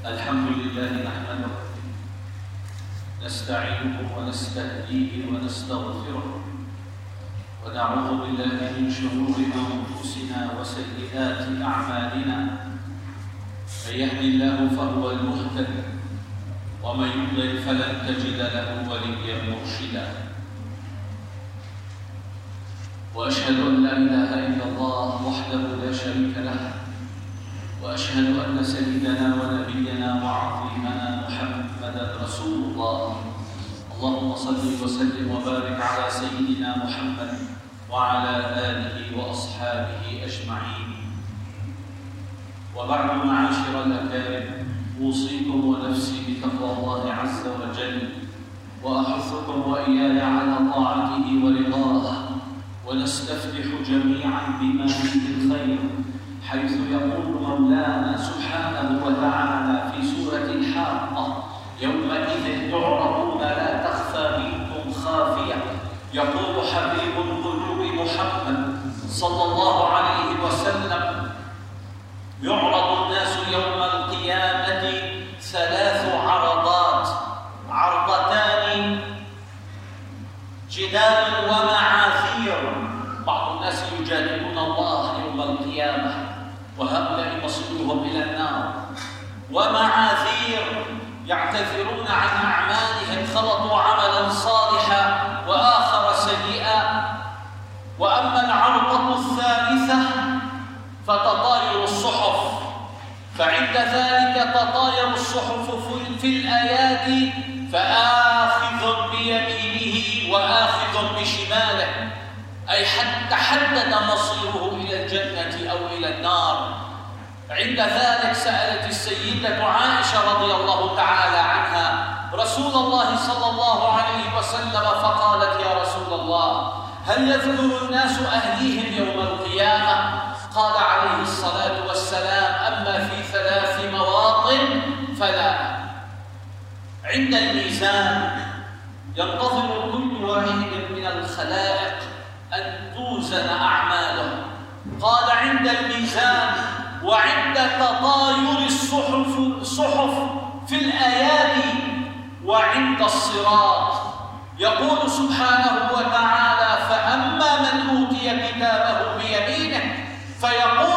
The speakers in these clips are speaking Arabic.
الحمد لله نحمده. نستعينه ونستهديه ونستغفره. ونعوذ بالله من شرور أنفسنا وسيئات أعمالنا. من يهد الله فهو المهتد ومن يضلل فلن تجد له وليا مرشدا. وأشهد أن لا إله إلا الله وحده لا شريك له وأشهد أن سيدنا ونبينا وعظيمنا محمدا رسول الله. اللهم صل وسلم وبارك على سيدنا محمد وعلى آله وأصحابه أجمعين. وبعد معاشر الأكارم أوصيكم ونفسي بتقوى الله عز وجل وأحثكم وإياي على طاعته ورضاه ونستفتح جميعا بما فيه الخير. حيث يقول مولانا سبحانه وتعالى في سورة الحاقة يومئذ تعرضون لا تخفى منكم خافية. يقول حبيب القلوب محمد صلى الله عليه وسلم يعرض الناس يوم القيامة ثلاث عرضات. عرضتان جدال ومعاذير. بعض الناس يجادلون الله يوم القيامة. وهؤلاء مصيرهم إلى النار. ومعاذير يعتذرون عن أعمالهم خلطوا عملا صالحا وآخر سيئا. وأما العرضة الثالثة فتطاير الصحف. فعند ذلك تطاير الصحف في الأيادي فآخذ بيمينه وآخذ بشماله. أي حتى حدد مصيره إلى الجنة أو إلى النار. عند ذلك سألت السيدة عائشة رضي الله تعالى عنها رسول الله صلى الله عليه وسلم فقالت يا رسول الله هل يذكر الناس أهليهم يوم القيامة؟ قال عليه الصلاة والسلام أما في ثلاث مواطن فلا. عند الميزان ينتظر كل واحد من الخلائق أن توزن أعماله قال عند الميزان وعند تطاير الصحف الصحف في الأيادي وعند الصراط. يقول سبحانه وتعالى فأما من أوتي كتابه بيمينه فيقول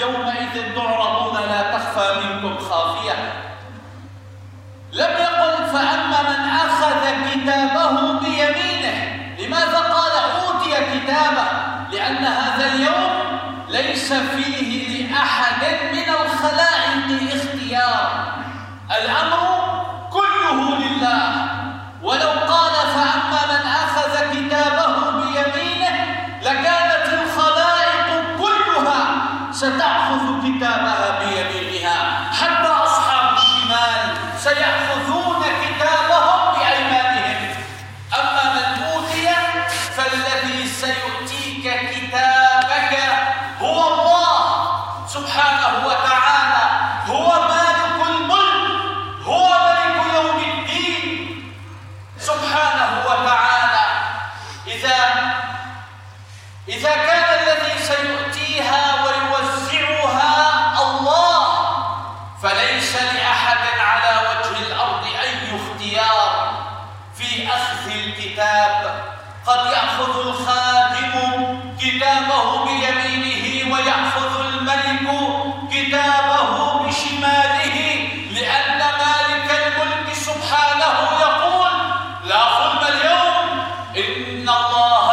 يومئذ تعرضون لا تخفى منكم خافية. لم يقل فأما من أخذ كتابه بيمينه لماذا قال أوتي كتابه؟ لأن هذا اليوم ليس فيه لأحد من الخلائق اختيار. الأمر كله لله ولو ستأخذ كتابها بيمينها. حتى أصحاب الشمال سيأخذون كتابهم بأيمانهم. أما من أوتي فالذي سيؤتيك كتابك هو الله سبحانه وتعالى. هو مالك الملك. هو ملك يوم الدين سبحانه وتعالى. إذا إذا إن الله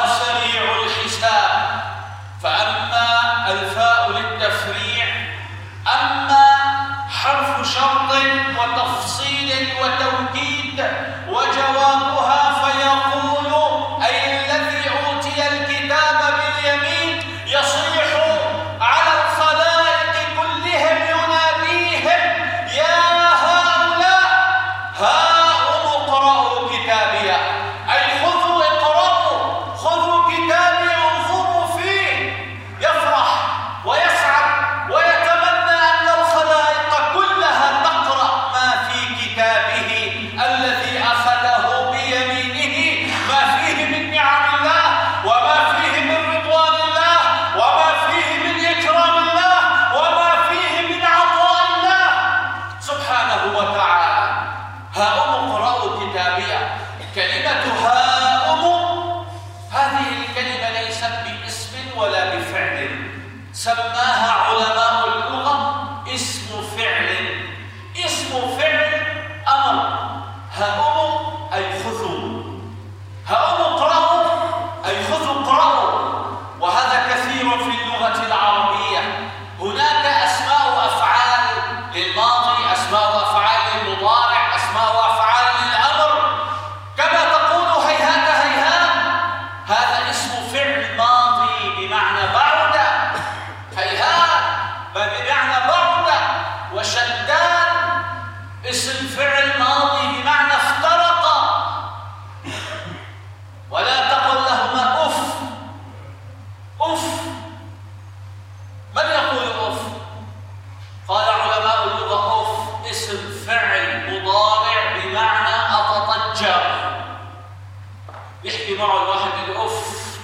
نيجي نقعد واحد يقول أوف.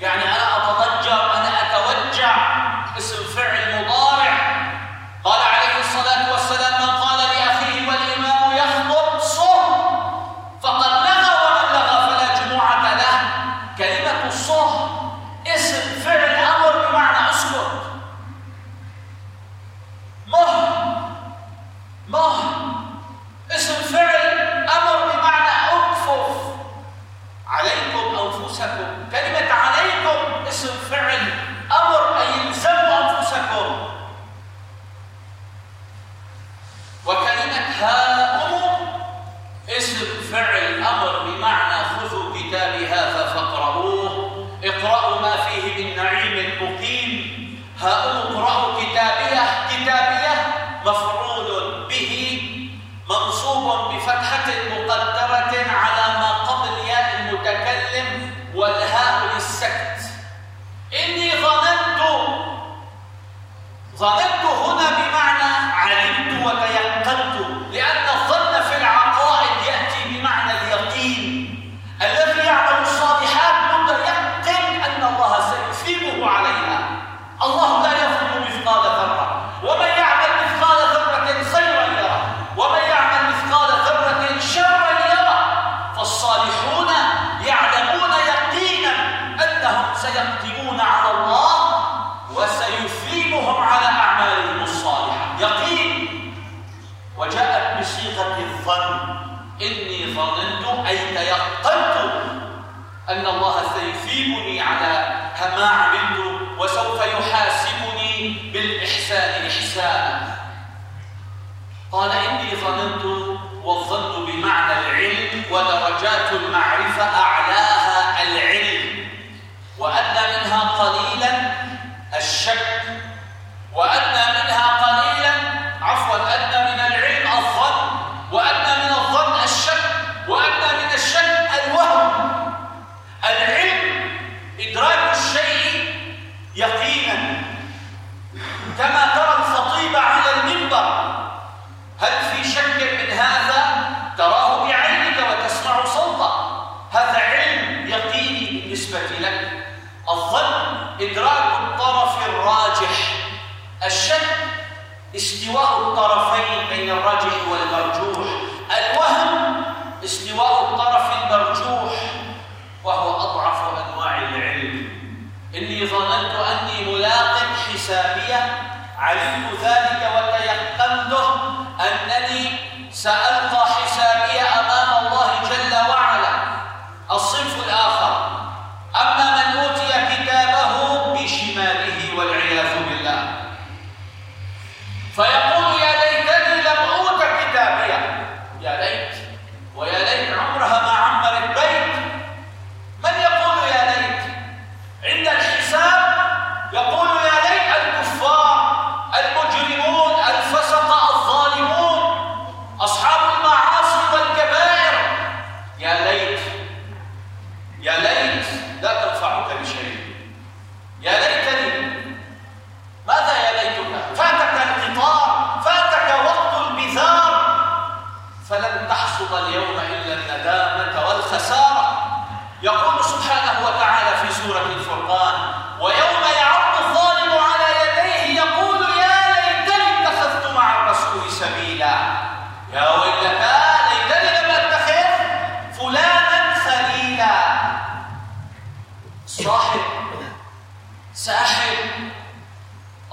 يعني هؤم كتابية مفعول به منصوب بفتحة على ما قبل ياء المتكلم والهاء للسكت. إني ظننت ظننت يجيبني على ما عملت وسوف يحاسبني بالإحسان إحسانا قال إني ظننت والظن بمعنى العلم ودرجات المعرفة أعلاها العلم وأدنى منها قليلا الشك وأدنى منها قليلا سامية علمت ذلك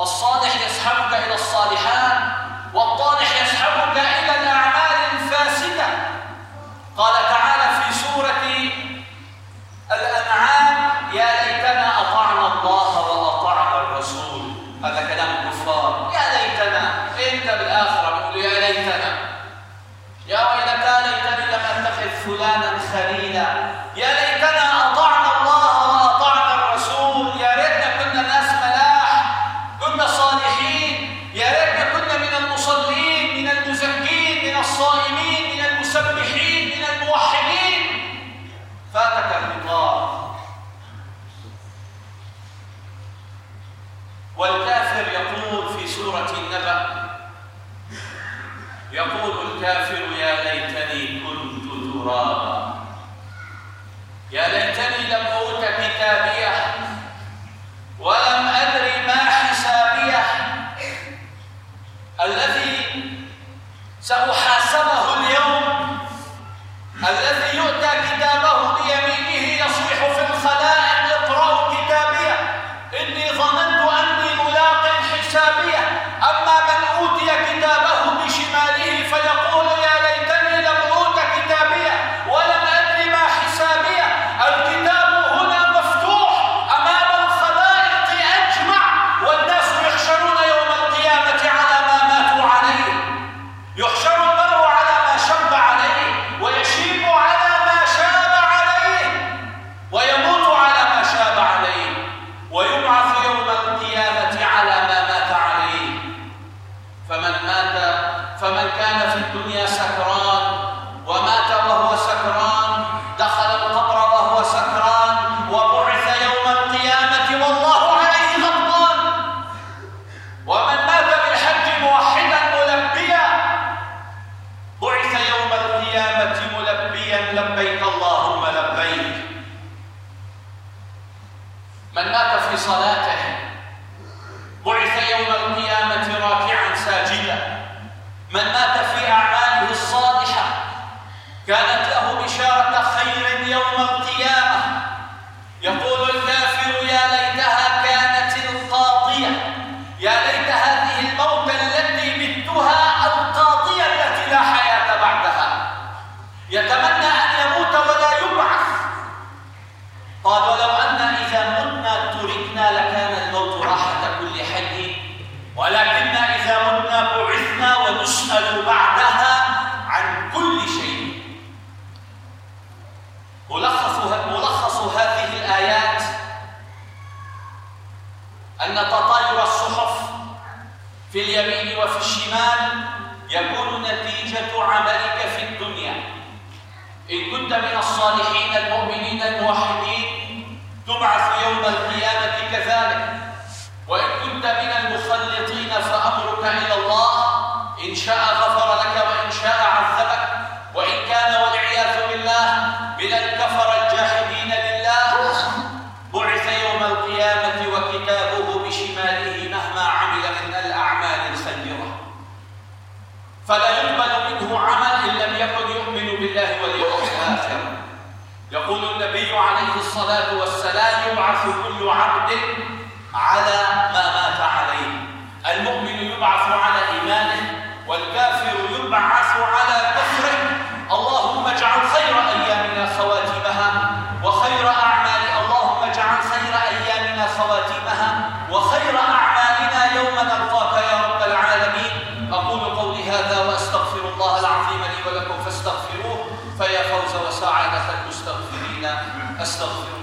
الصالح يسحبك إلى الصالحات والطالح الصلاة والسلام يبعث كل عبد على ما مات عليه. المؤمن يبعث على إيمانه والكافر يبعث على كفره. اللهم اجعل خير أيامنا خواتيمها وخير أعمال اللهم اجعل خير أيامنا خواتيمها وخير أعمالنا يوم نلقاك يا رب العالمين. أقول قولي هذا وأستغفر الله العظيم لي ولكم فاستغفروه فيا فوز وسعادة المستغفرين. أستغفر